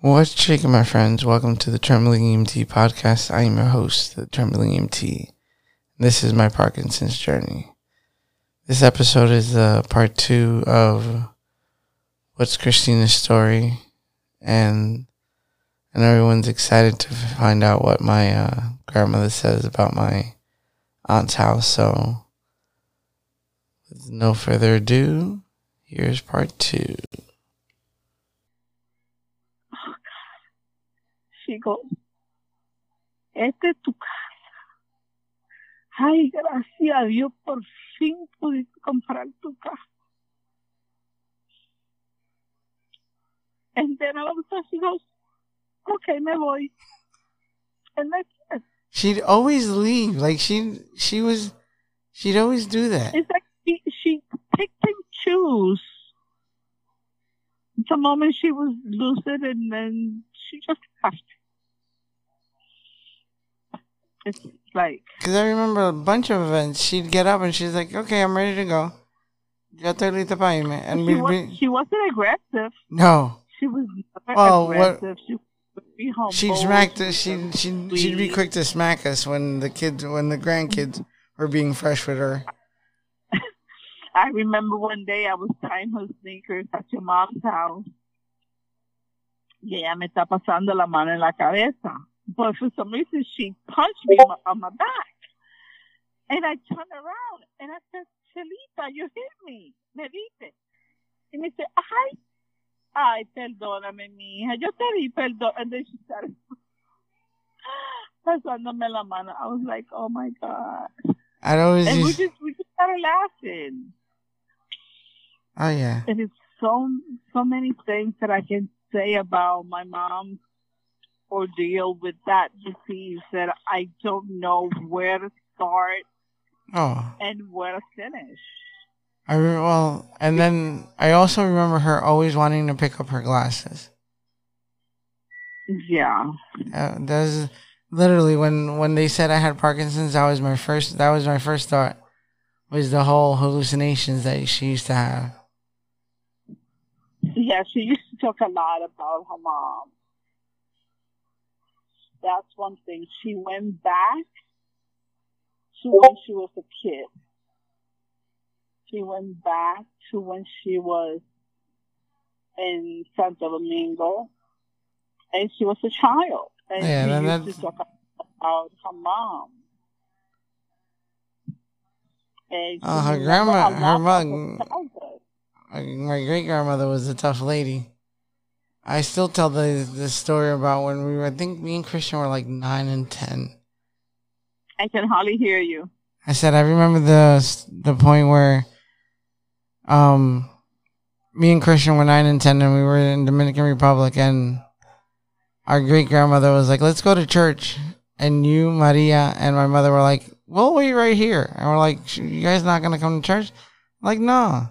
What's shaking, my friends? Welcome to the Trembling EMT podcast. I am your host, the Trembling EMT. This is my Parkinson's journey. This episode is uh, part two of What's Christina's Story, and and everyone's excited to find out what my uh, grandmother says about my aunt's house. So, with no further ado, here's part two. Chicos, esta es tu casa. Ay, gracias a Dios, por fin pudiste comprar tu casa. And then all of a sudden she goes, okay, me voy. And that's it. She'd always leave. Like she she was she'd always do that. It's like she, she picked and choose. The moment she was lucid and then she just left. It's like, Because I remember a bunch of events. She'd get up and she's like, "Okay, I'm ready to go." Ya estoy lista para irme. And she, was, she wasn't aggressive. no, She was never Well, what- aggressive. She would be humble. she'd smack She the, she'd she'd sweet. she'd be quick to smack us when the kids when the grandkids were being fresh with her. I remember one day I was tying her sneakers at your mom's house. Y ella me está pasando la mano en la cabeza. But for some reason she punched me on my- on my back. And I turned around and I said, Chelita, you hit me. Me dice. Y me dice, ay, ay, perdóname, mi hija. Yo te di perdón. And then she started pasándome la mano. I was like, oh my God. I'd always And we use, just, we just started laughing. oh yeah, And it's so so many things that I can say about my mom's ordeal with that disease that I don't know where to start oh. and where to finish. I re- well, and then I also remember her always wanting to pick up her glasses. Yeah. Uh, that was literally when when they said I had Parkinson's. That was my first. That was my first thought. Was the whole hallucinations that she used to have. Yeah, she used to talk a lot about her mom. That's one thing. She went back to when she was a kid. She went back to when she was in Santo Domingo and she was a child. And Yeah, she used that's- to talk about her mom. And Oh, her grandma- her mom- my great grandmother was a tough lady. I still tell the the story about when we were. I think me and Christian were like nine and ten. I can hardly hear you. I said I remember the the point where, um, me and Christian were nine and ten, and we were in Dominican Republic, and our great grandmother was like, "Let's go to church," and you, Maria, and my mother were like, Well, "We'll wait right here," and we're like, "You guys not gonna come to church?" like, no.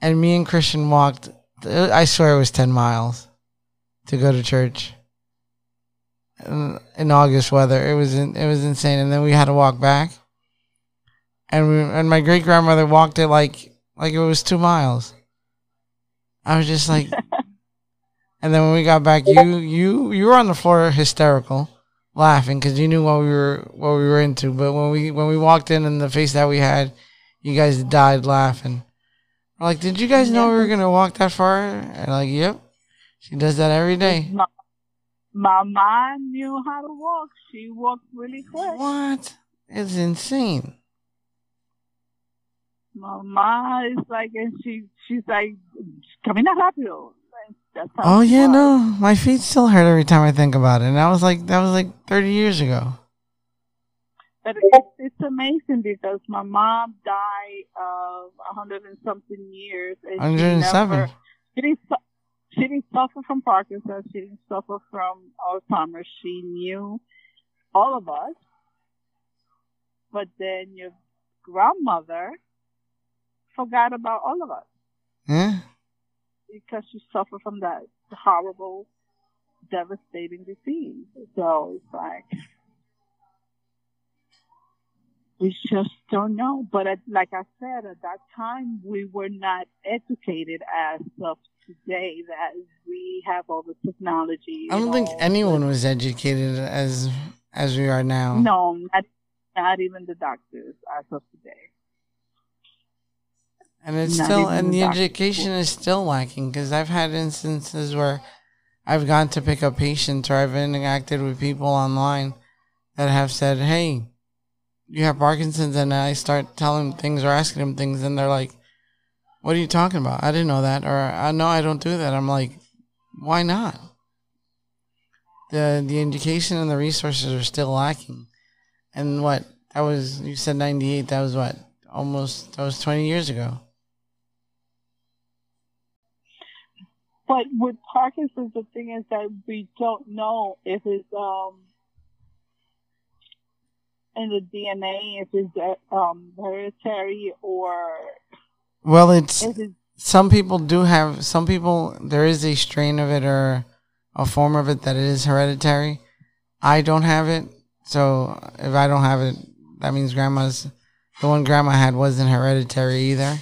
And me and Christian walked. I swear it was ten miles to go to church. In, in August weather, it was in, it was insane, and then we had to walk back and we, and my great grandmother walked it like like it was two miles. I was just like, and then when we got back, you you you were on the floor hysterical, laughing because you knew what we were what we were into. But when we when we walked in and the face that we had, you guys died laughing. We're like, did you guys know we were gonna walk that far? And like, yep, she does that every day. My, my mom knew how to walk. She walked really quick. What? It's insane. My mom is like, and she she's like, camina rápido. Like, Oh yeah, no, my feet still hurt every time I think about it. And that was like that was like thirty years ago. But it's, it's amazing because my mom died of a hundred and something years. And she Hundred and seven. never- She didn't, she didn't suffer from Parkinson's. She didn't suffer from Alzheimer's. She knew all of us. But then your grandmother forgot about all of us Yeah. because she suffered from that horrible, devastating disease. So it's like, we just don't know. But at, like I said, at that time, we were not educated as of today that we have all the technology. I don't think anyone was educated as as we are now. No, not, not even the doctors as of today. And it's Not still, and the doctors. education is still lacking because I've had instances where I've gone to pick up patients or I've interacted with people online that have said, "Hey, you have Parkinson's," and I start telling them things or asking them things, and they're like, "What are you talking about? I didn't know that," or "I know I don't do that." I'm like, "Why not?" the The education and the resources are still lacking, and what that was you said ninety eight. That was what almost that was twenty years ago. But with Parkinson's, the thing is that we don't know if it's um in the DNA, if it's uh, um hereditary or Well, it's some people do have some people there is a strain of it or a form of it that is hereditary. I don't have it, so if I don't have it, that means grandma's the one grandma had wasn't hereditary either.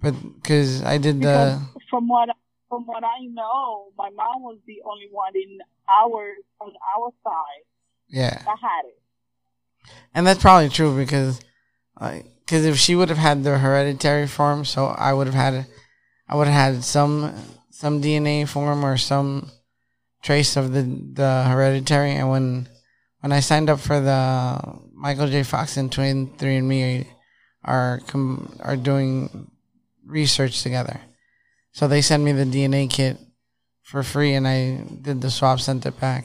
But because I did because the from what from what I know, my mom was the only one in our on our side yeah, that had it. And that's probably true because because if she would have had the hereditary form, so I would have had I would have had some some DNA form or some trace of the the hereditary. And when when I signed up for the Michael J. Fox and 23andMe are com- are doing research together, so they sent me the DNA kit for free, and I did the swab, sent it back,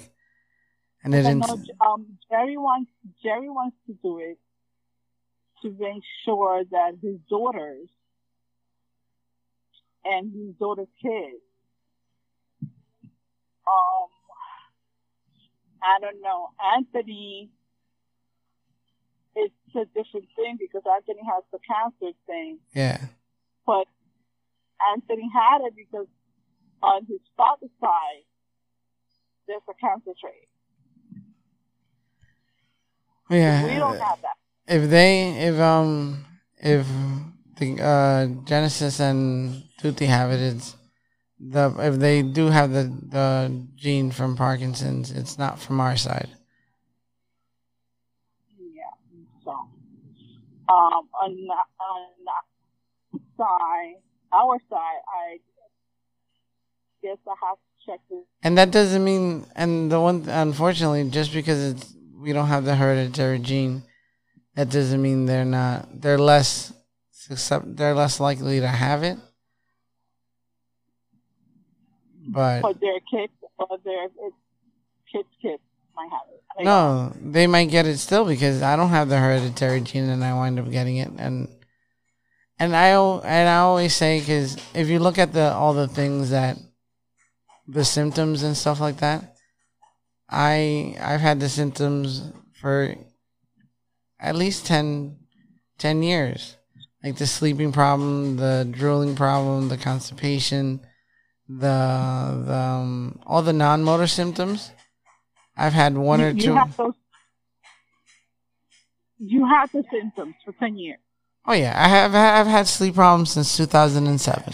and it didn't. know um, Jerry wants Jerry wants to do it to make sure that his daughters and his daughter's kids. Um, I don't know. Anthony, it's a different thing because Anthony has the cancer thing, Yeah, but Anthony had it because on his father's side, there's a cancer trait. Yeah. We don't have that. if they if um if the uh Genesis and Tutti have it, it's the if they do have the the gene from Parkinson's, it's not from our side. Yeah. So, um, on on side, our side, I guess I have to check this. And that doesn't mean and the one unfortunately just because it's we don't have the hereditary gene, that doesn't mean they're not they're less they're less likely to have it. But But their kids, or their kids, kids might have it. I don't know. No, they might get it still because I don't have the hereditary gene, and I wind up getting it. And and I and I always say because if you look at the all the things that the symptoms and stuff like that, I I've had the symptoms for at least 10, 10 years, like the sleeping problem, the drooling problem, the constipation, the the um, all the non motor symptoms. I've had one you, or you two. have those. You have the symptoms for ten years. Oh yeah, I have I've had sleep problems since 2007.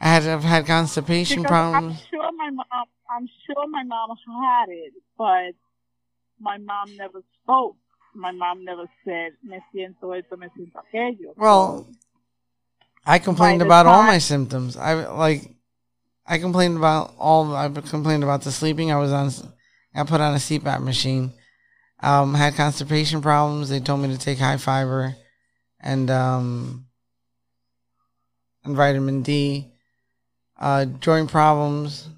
I had I've had constipation Because problems. Sure my mom. I'm sure my mom had it, but my mom never spoke. My mom never said, "Me siento esto, me siento aquello." Well, I complained about all my symptoms. I like I complained about all I complained about the sleeping. I was on I put on a CPAP machine. Um had constipation problems. They told me to take high fiber and um and vitamin D. Uh joint problems.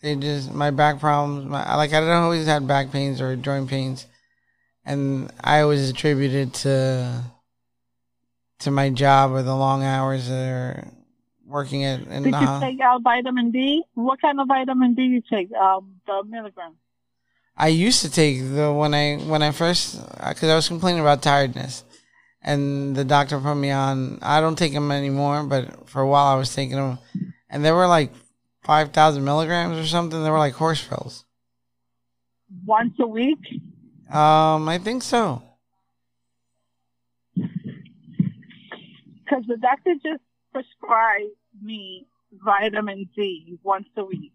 They just my back problems. My like I don't always had back pains or joint pains, and I always attributed to to my job or the long hours or working at in Did the you take out vitamin D? What kind of vitamin D you take? Um, the milligram. I used to take the when I when I first because I was complaining about tiredness, and the doctor put me on. I don't take them anymore, but for a while I was taking them, and they were like five thousand milligrams or something. They were like horse pills. Once a week. Um, I think so. Because the doctor just prescribed me vitamin D once a week.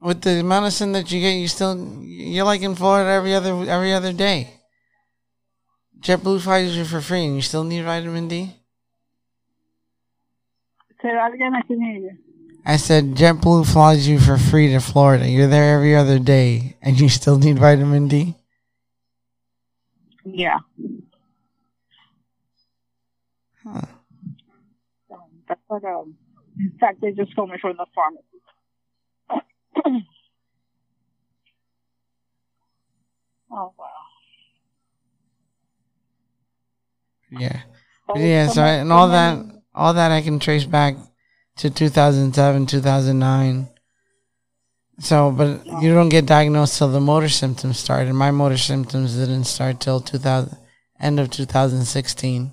With the amount of sun that you get, you still you're like in Florida every other every other day. JetBlue flies you for free, and you still need vitamin D. Say that again. I can hear you. I said JetBlue flies you for free to Florida. You're there every other day, and you still need vitamin D. Yeah. Huh. That's what. Um, in fact, they just told me from the pharmacy. oh wow. Yeah. But But yeah, so and all that, all that I can trace back to 2007, 2009. So, but you don't get diagnosed till the motor symptoms start, and my motor symptoms didn't start till 2000, end of 2016.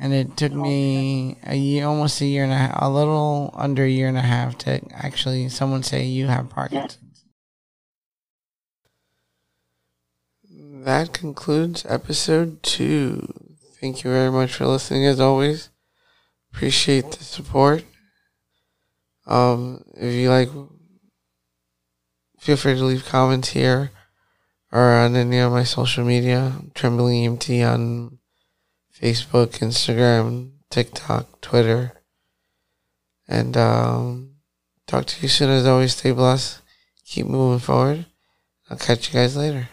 And it took me a year, almost a year and a half, a little under a year and a half to actually someone say you have Parkinson's. That concludes episode two. Thank you very much for listening as always. Appreciate the support. Um, if you like, feel free to leave comments here or on any of my social media. Trembling EMT on Facebook, Instagram, TikTok, Twitter. And um, talk to you soon as always. Stay blessed. Keep moving forward. I'll catch you guys later.